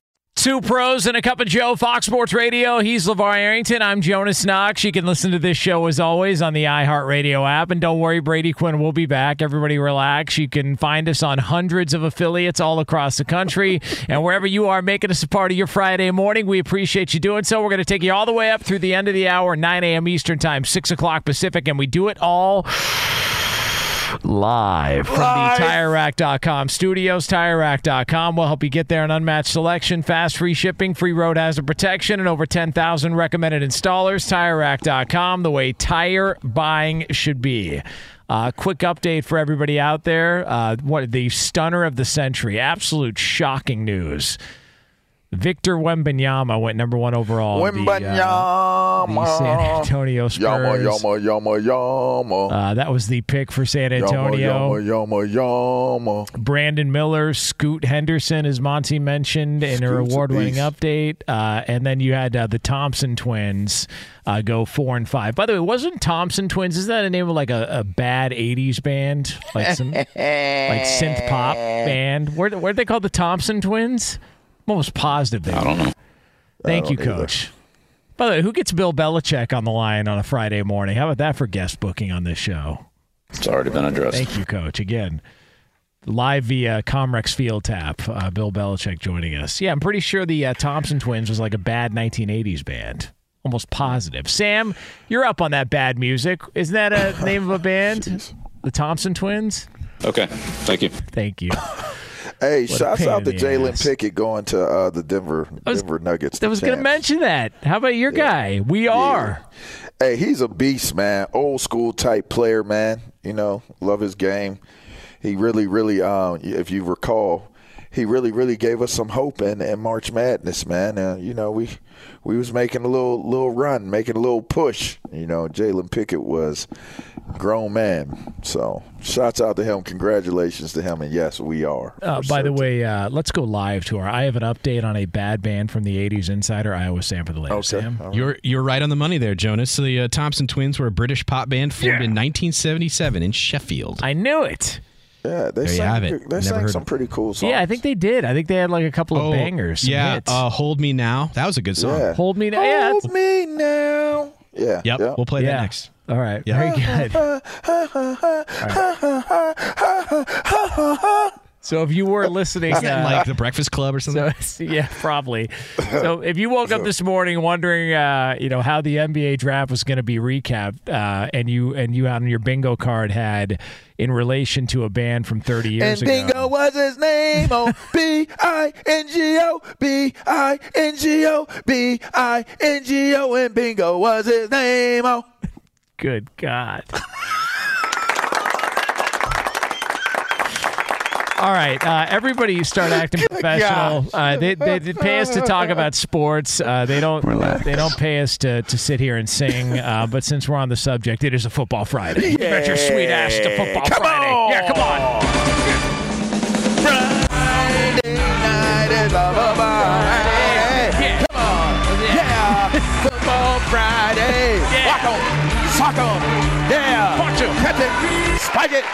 Two pros and a cup of Joe, Fox Sports Radio. He's LaVar Arrington. I'm Jonas Knox. You can listen to this show as always on the iHeartRadio app. And don't worry, Brady Quinn will be back. Everybody relax. You can find us on hundreds of affiliates all across the country. and wherever you are making us a part of your Friday morning, we appreciate you doing so. We're going to take you all the way up through the end of the hour, 9 a.m. Eastern Time, 6 o'clock Pacific. And we do it all live from Live. the TireRack.com studios. TireRack.com will help you get there an unmatched selection, fast free shipping, free road hazard protection, and over 10,000 recommended installers. TireRack.com, the way tire buying should be. Uh, quick update for everybody out there. Uh, what the stunner of the century? Absolute shocking news. Victor Wembanyama went number one overall. the, uh, Wembanyama. the San Antonio Spurs. Yama, yama, yama, yama. Uh, that was the pick for San Antonio. Yama, yama, yama, Brandon Miller, Scoot Henderson, as Monty mentioned in her Scoot's a award-winning update, uh, and then you had uh, the Thompson twins uh, go four and five. By the way, wasn't Thompson twins? Is that a name of like a, a bad '80s band, like some like synth pop band? Where where they called the Thompson twins? I'm almost positive they. I don't know. Thank you, don't either. Coach. By the way, who gets Bill Belichick on the line on a Friday morning? How about that for guest booking on this show? It's already been addressed. Thank you, Coach. Again, live via Comrex Field Tap. Uh, Bill Belichick joining us. Yeah, I'm pretty sure the uh, Thompson Twins was like a bad 1980s band. Almost positive. Sam, you're up on that bad music. Isn't that a name of a band? The Thompson Twins. Okay. Thank you. Thank you. Hey, What shouts out to Jalen. Pickett going to uh, the Denver was- Denver Nuggets. I was going to mention that. How about your guy? We are. Hey, he's a beast, man. Old school type player, man. You know, love his game. He really, really, um, if you recall, he really, really gave us some hope in, in March Madness, man. Uh, you know, we we was making a little little run, making a little push. You know, Jalen Pickett was grown man. So, shouts out to him. Congratulations to him. And yes, we are. Uh, for by the way, uh, let's go live to our. I have an update on a bad band from the 80s Insider, Iowa Sam for the latest. Okay. Sam? All right. You're you're right on the money there, Jonas. So the uh, Thompson Twins were a British pop band formed in 1977 in Sheffield. I knew it. yeah, they There sang, have it. They Never sang some pretty cool songs. Yeah, I think they did. I think they had like a couple of bangers. Yeah, hits. uh, "Hold Me Now." That was a good song. Yeah. Hold me now. Yeah, that's- Hold me now. Yeah. Yep, yeah. we'll play yeah. that next. All right. Yeah. Very good. So if you were listening, Isn't that uh, like the Breakfast Club or something? so yeah, probably. So if you woke up this morning wondering, uh, you know, how the NBA draft was going to be recapped, uh, and you and you on your bingo card had in relation to a band from 30 years And ago. Bingo was his name. Oh, B I N G O, B I N G O, B I N G O, and Bingo was his name. Oh, Good God. All right, uh, everybody start acting professional. Uh, they, they, they pay us to talk about sports. Uh, they don't. They don't pay us to, to sit here and sing. Uh, but since we're on the subject, it is a football Friday. You bet your sweet ass to football Come Friday. on. Yeah, come on. Friday night is a Friday. Yeah. Come on. Yeah. Football Friday. Walk on. Sock on. Yeah. Punch it. Catch it. Spike it.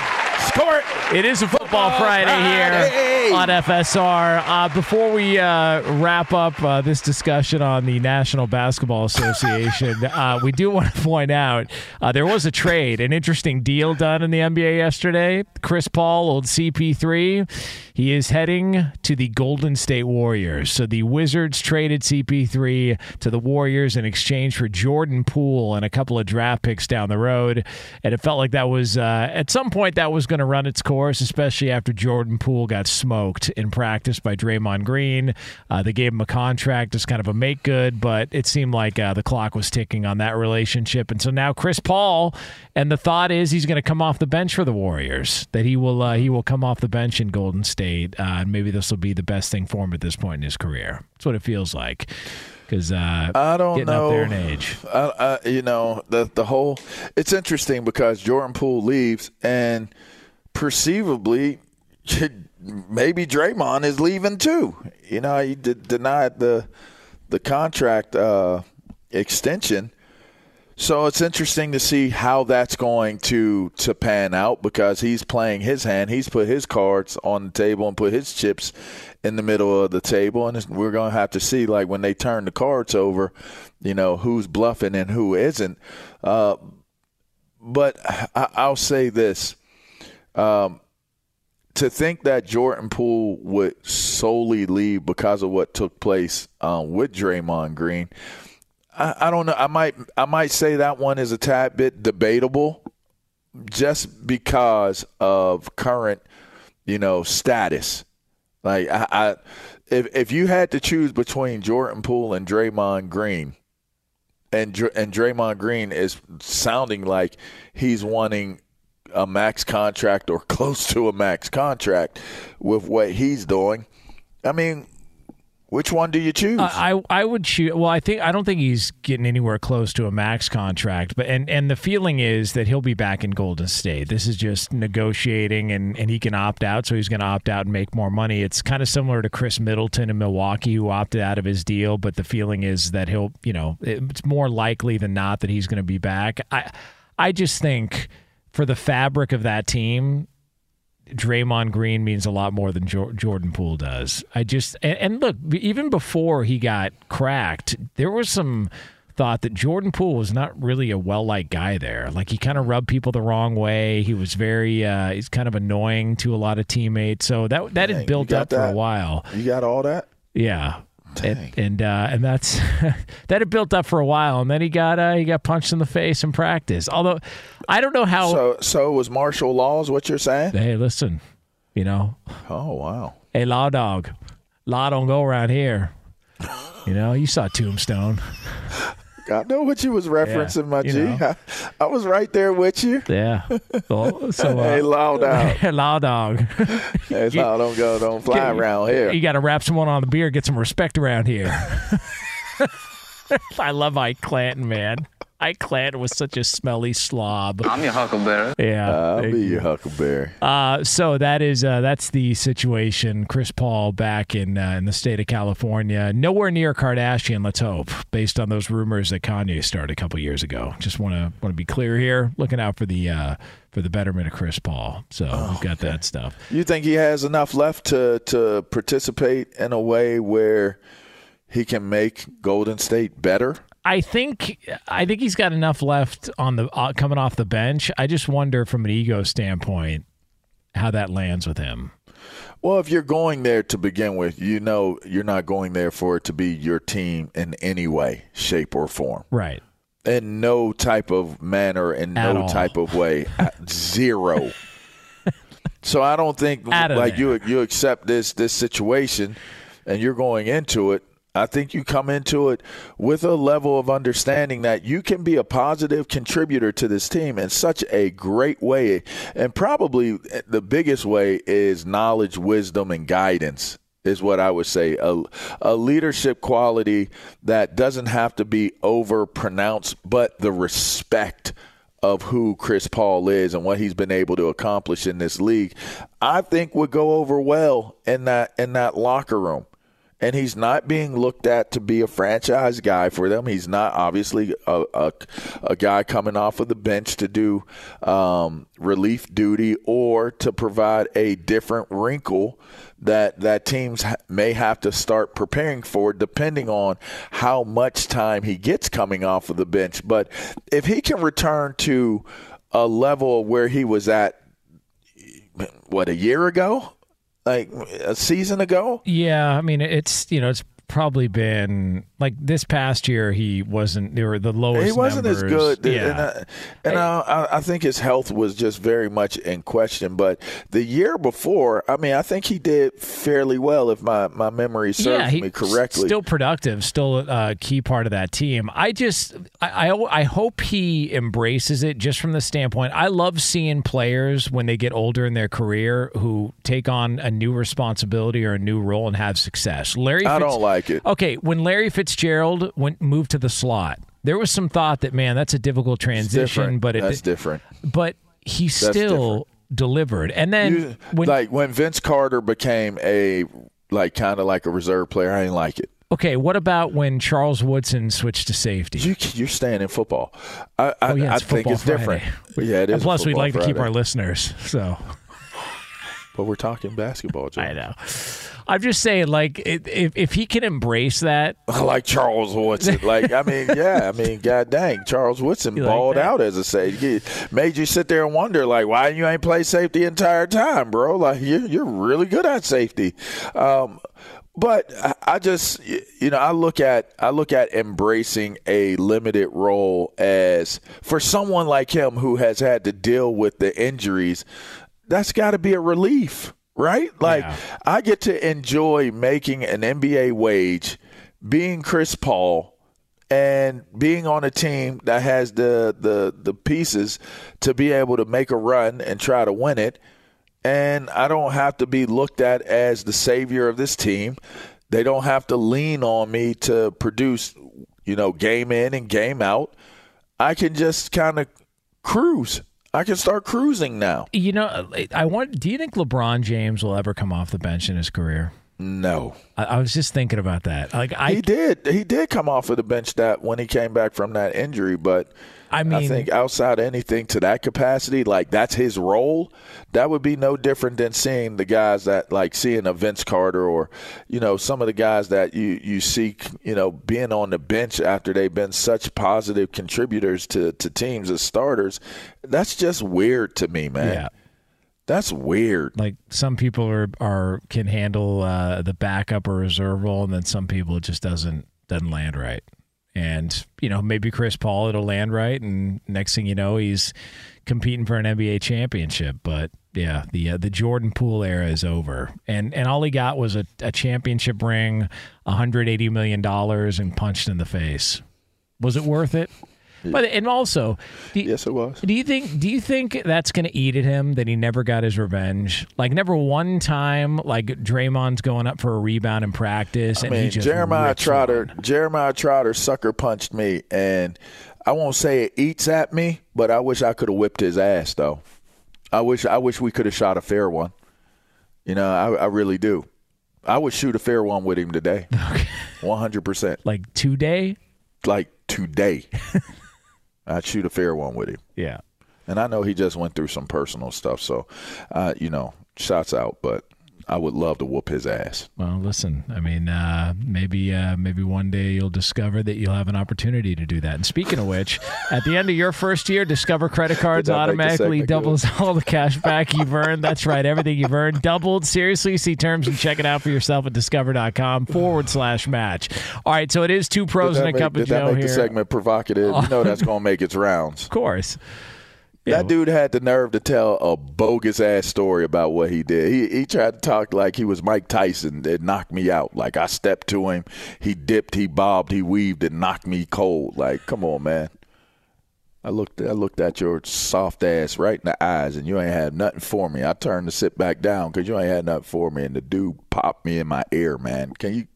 Score it. It is a football Friday here on FSR. Uh, before we uh, wrap up uh, this discussion on the National Basketball Association, uh, we do want to point out uh, there was a trade, an interesting deal done in the NBA yesterday. Chris Paul, old CP3, he is heading to the Golden State Warriors. So the Wizards traded CP3 to the Warriors in exchange for Jordan Poole and a couple of draft picks down the road. And it felt like that was, uh, at some point, that was going to run its course, especially after Jordan Poole got smoked in practice by Draymond Green. Uh, they gave him a contract as kind of a make good, but it seemed like uh, the clock was ticking on that relationship. And so now Chris Paul, and the thought is he's going to come off the bench for the Warriors. That he will uh, he will come off the bench in Golden State, uh, and maybe this will be the best thing for him at this point in his career. That's what it feels like. Because uh, I don't getting know. up there in age. I, I, you know, the the whole. It's interesting because Jordan Poole leaves, and perceivably, maybe Draymond is leaving too. You know, he denied the the contract uh, extension. So it's interesting to see how that's going to to pan out because he's playing his hand. He's put his cards on the table and put his chips in the middle of the table, and we're going to have to see like when they turn the cards over, you know who's bluffing and who isn't. Uh, but I, I'll say this: um, to think that Jordan Poole would solely leave because of what took place um, with Draymond Green. I, I don't know. I might I might say that one is a tad bit debatable, just because of current, you know, status. Like I, I if if you had to choose between Jordan Poole and Draymond Green, and and Draymond Green is sounding like he's wanting a max contract or close to a max contract with what he's doing. I mean, which one do you choose? Uh, I I would choose. Well, I think I don't think he's getting anywhere close to a max contract. But and and the feeling is that he'll be back in Golden State. This is just negotiating, and and he can opt out, so he's going to opt out and make more money. It's kind of similar to Khris Middleton in Milwaukee, who opted out of his deal. But the feeling is that he'll, you know, it's more likely than not that he's going to be back. I I just think for the fabric of that team, Draymond Green means a lot more than jo- Jordan Poole does. I just and, and look, even before he got cracked, there was some thought that Jordan Poole was not really a well liked guy there. Like he kind of rubbed people the wrong way. He was very uh, he's kind of annoying to a lot of teammates. So that that Dang, had built up for a while. you got all that? Yeah. And and, uh, and that's that had built up for a while, and then he got uh, he got punched in the face in practice. Although I don't know how. So so was martial laws what you're saying? hey, listen, you know, Oh wow. Hey, Law Dog. Law don't go around here. You know, you saw Tombstone. I know what you was referencing, my you G. I, I was right there with you. Yeah. So, so uh, Hey, Law Dog. Law Dog. Hey, Law don't go, don't fly around here. You got to wrap someone on the beer, get some respect around here. I love Ike Clanton, man. Ike Clanton was such a smelly slob. I'm your huckleberry. Yeah. I'll be you. your huckleberry. Uh, so that is uh, that's the situation. Chris Paul back in uh, in the state of California, nowhere near Kardashian. Let's hope, based on those rumors that Kanye started a couple years ago. Just want to want to be clear here. Looking out for the uh, for the betterment of Chris Paul. So we've got that stuff. You think he has enough left to to participate in a way where he can make Golden State better? I think I think he's got enough left on the uh, coming off the bench. I just wonder from an ego standpoint how that lands with him. Well, if you're going there to begin with, you know you're not going there for it to be your team in any way, shape, or form. Right. In no type of manner, in At no all. type of way. Zero. so I don't think like you you accept this this situation and you're going into it. I think you come into it with a level of understanding that you can be a positive contributor to this team in such a great way. And probably the biggest way is knowledge, wisdom, and guidance is what I would say. A, a leadership quality that doesn't have to be over pronounced, but the respect of who Chris Paul is and what he's been able to accomplish in this league, I think would go over well in that in that locker room and he's not being looked at to be a franchise guy for them. He's not obviously a, a, a guy coming off of the bench to do um, relief duty or to provide a different wrinkle that that teams may have to start preparing for, depending on how much time he gets coming off of the bench. But if he can return to a level where he was at, what a year ago like a season ago. Yeah, I mean it's you know it's probably been like this past year he wasn't they were the lowest he wasn't numbers. as good yeah. and, I, and I, I, think his health was just very much in question but the year before i mean i think he did fairly well if my, my memory serves yeah, he, me correctly still productive still a key part of that team i just I, I, I hope he embraces it just from the standpoint i love seeing players when they get older in their career who take on a new responsibility or a new role and have success larry i Fitz- don't like it okay when larry Fitzgerald went moved to the slot. There was some thought that man, that's a difficult transition, but it, that's different. But he That's still different. delivered. And then You- when like when Vince Carter became a like kind of like a reserve player, I didn't like it. okay, what about when Charles Woodson switched to safety? You, you're staying in football. I, I, oh yeah, I think Football it's different. Friday. Yeah, it is. And plus, we'd like to keep our listeners. So But we're talking basketball, Joe. I know. I'm just saying, like, if if he can embrace that, like Charles Woodson. Like, I mean, yeah, I mean, god dang, Charles Woodson You balled that? out as a safety. Made you sit there and wonder, like, why you ain't play safety the entire time, bro? Like, you're you're really good at safety. Um, but I- I just, you know, I look at I look at embracing a limited role as for someone like him who has had to deal with the injuries. That's got to be a relief, right? Like I get to enjoy making an NBA wage, being Chris Paul, and being on a team that has the the the pieces to be able to make a run and try to win it. And I don't have to be looked at as the savior of this team. They don't have to lean on me to produce, you know, game in and game out. I can just kind of cruise. I can start cruising now. you know, I want. Do you think LeBron James will ever come off the bench in his career? No. I, I was just thinking about that. Like, I he did. He did come off of the bench that when he came back from that injury, but I mean, I think outside anything to that capacity, like that's his role. That would be no different than seeing the guys that like seeing a Vince Carter or you know some of the guys that you you see you know being on the bench after they've been such positive contributors to to teams as starters. That's just weird to me, man. Yeah. That's weird. like some people are are can handle uh, the backup or reserve role, and then some people it just doesn't doesn't land right. And you know, maybe Chris Paul it'll land right, and next thing you know, he's competing for an NBA championship. But yeah, the uh, the Jordan Poole era is over, and and all he got was a, a championship ring, 180 million dollars, and punched in the face. Was it worth it? But and also, do, yes, it was. Do you think? Do you think that's going to eat at him that he never got his revenge? Like never one time, like Draymond's going up for a rebound in practice, I and he just Jeremiah Trotter, one. Jeremiah Trotter sucker punched me, and I won't say it eats at me, but I wish I could have whipped his ass though. I wish I wish we could have shot a fair one. You know, I, I really do. I would shoot a fair one with him today, one hundred percent. Like today, like today, I'd shoot a fair one with him. Yeah. And I know he just went through some personal stuff, so uh, you know, shots out. But I would love to whoop his ass. Well, listen, I mean, uh, maybe uh, maybe one day you'll discover that you'll have an opportunity to do that. And speaking of which, at the end of your first year, Discover credit cards Did that make the automatically doubles all the cash back you've earned. That's right, everything you've earned doubled. Seriously, see terms and check it out for yourself at discover.com forward slash match. All right, so it is two pros and a cup make, of did that Joe make here. the segment provocative? You know that's going to make its rounds. Of course. That dude had the nerve to tell a bogus ass story about what he did. He he tried to talk like he was Mike Tyson. It knocked me out. Like I stepped to him, he dipped, he bobbed, he weaved, and knocked me cold. Like, come on, man. I looked I looked at your soft ass right in the eyes, and you ain't had nothing for me. I turned to sit back down because you ain't had nothing for me, and the dude popped me in my ear, man. Can you?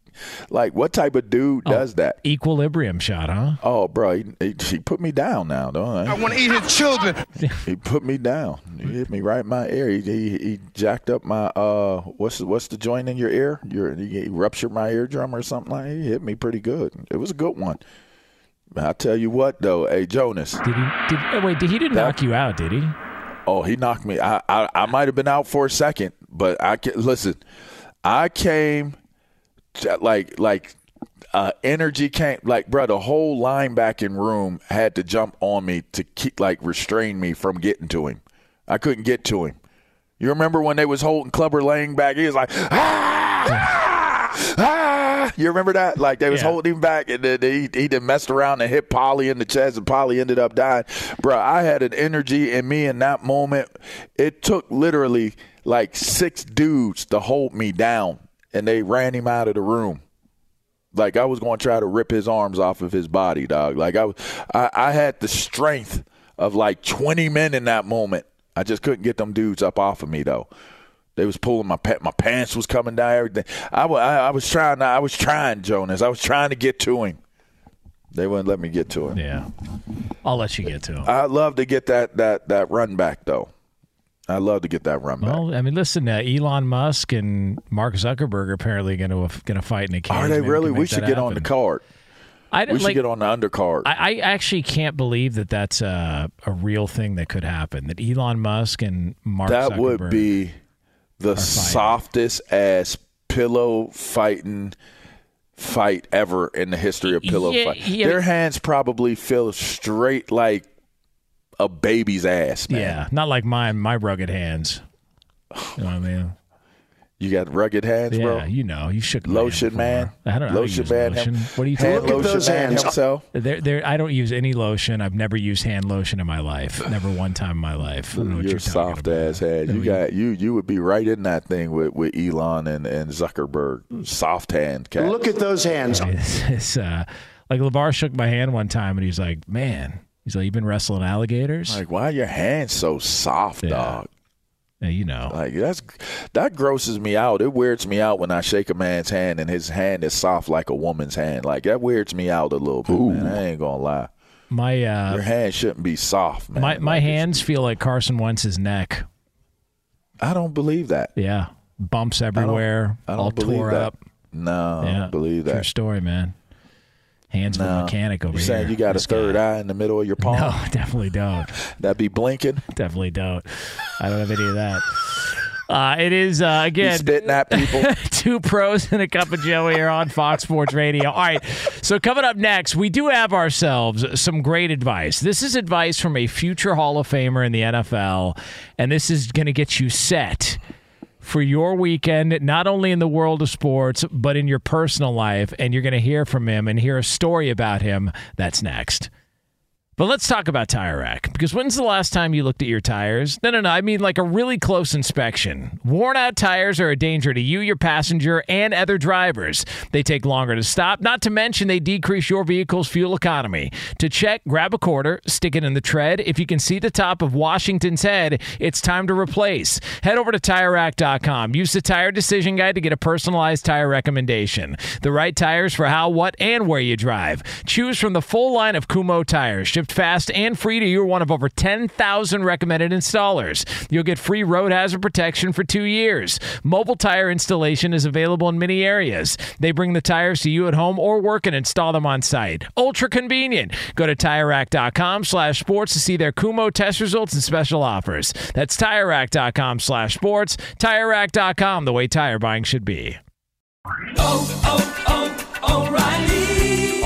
Like, what type of dude does that? Equilibrium shot, huh? Oh, bro, he, he, he put me down now, don't I? I want to eat his children. he put me down. He hit me right in my ear. He, he, he jacked up my uh, what's the, what's the joint in your ear? Your he ruptured my eardrum or something like. That. He hit me pretty good. It was a good one. I tell you what, though, hey Jonas. Did he? Did, oh, wait, did he didn't knock you out? Did he? Oh, he knocked me. I I, I might have been out for a second, but I can listen. I came like like uh, energy came like bro the whole linebacking room had to jump on me to keep like restrain me from getting to him. I couldn't get to him. You remember when they was holding Clubber Lang back? He was like ah, ah, ah. you remember that? Like they was Yeah. holding him back and then he, he done messed around and hit polly in the chest and polly ended up dying. Bro i had an energy in me in that moment. It took literally like six dudes to hold me down and they ran him out of the room like I was going to try to rip his arms off of his body, dog. Like I was, I, I had the strength of like 20 men in that moment. I just couldn't get them dudes up off of me though. They was pulling my pa- my pants was coming down. Everything. I, wa- I, I was trying. to, I was trying, Jonas. I was trying to get to him. They wouldn't let me get to him. Yeah, I'll let you get to him. I'd love to get that that that run back though. I'd love to get that run back. Well, I mean, listen, uh, Elon Musk and Mark Zuckerberg are apparently going to going to fight in a cage. Are they Maybe really? We should get on the happen. card. I we should like. get on the undercard. I, I actually can't believe that that's a, a real thing that could happen. That Elon Musk and Mark Zuckerberg. that Zuckerberg would be the softest ass pillow fighting fight ever in the history of pillow Yeah, fight. yeah. Their hands probably feel straight like a baby's ass, man. Yeah, not like mine. My rugged hands. You know what I mean? You got rugged hands, yeah, bro. you know, you shook Lotion hand man. I don't know. Lotion use man. Lotion. What are you hand talking lotion man himself. There, there. I don't use any lotion. I've never used hand lotion in my life. Never one time in my life. I don't know what you're soft ass head. You got you. You would be right in that thing with, with Elon and, and Zuckerberg. Soft hand cat. Look at those hands. It's, it's, uh, like LaVar shook my hand one time, and he's like, "Man, he's like, "You've been wrestling alligators? Like, why are your hands so soft, dog? Yeah, you know. Like that's that grosses me out. It weirds me out when I shake a man's hand and his hand is soft like a woman's hand. Like that weirds me out a little bit, man. I ain't gonna lie. My uh, Your hand shouldn't be soft, man. my my hands feel like Carson Wentz's neck. I don't believe that. Yeah, bumps everywhere, I don't all believe tore that. up. No, I don't believe True that. story, man. Hands No. mechanic over you here. saying you got This a third eye in the middle of your palm? No, definitely don't. That'd be blinking. Definitely don't. I don't have any of that. Uh, it is uh, again spitting at people. two pros and a cup of Joe here on Fox Sports Radio. All right, so coming up next, we do have ourselves some great advice. This is advice from a future Hall of Famer in the NFL, and this is going to get you set for your weekend, not only in the world of sports, but in your personal life. And you're going to hear from him and hear a story about him. That's next. But let's talk about Tire Rack because when's the last time you looked at your tires? No, no, no. I mean like a really close inspection. Worn out tires are a danger to you, your passenger, and other drivers. They take longer to stop, not to mention they decrease your vehicle's fuel economy. To check, grab a quarter, stick it in the tread. If you can see the top of Washington's head, it's time to replace. Head over to TireRack.com. Use the Tire Decision Guide to get a personalized tire recommendation. The right tires for how, what, and where you drive. Choose from the full line of Kumho tires, shipped fast and free to you. One of over 10,000 recommended installers. You'll get free road hazard protection for two years. Mobile tire installation is available in many areas. They bring the tires to you at home or work and install them on site. Ultra convenient. Go to TireRack.com slash sports to see their Kumho test results and special offers. That's TireRack.com slash sports. TireRack.com, the way tire buying should be. Oh, oh, oh,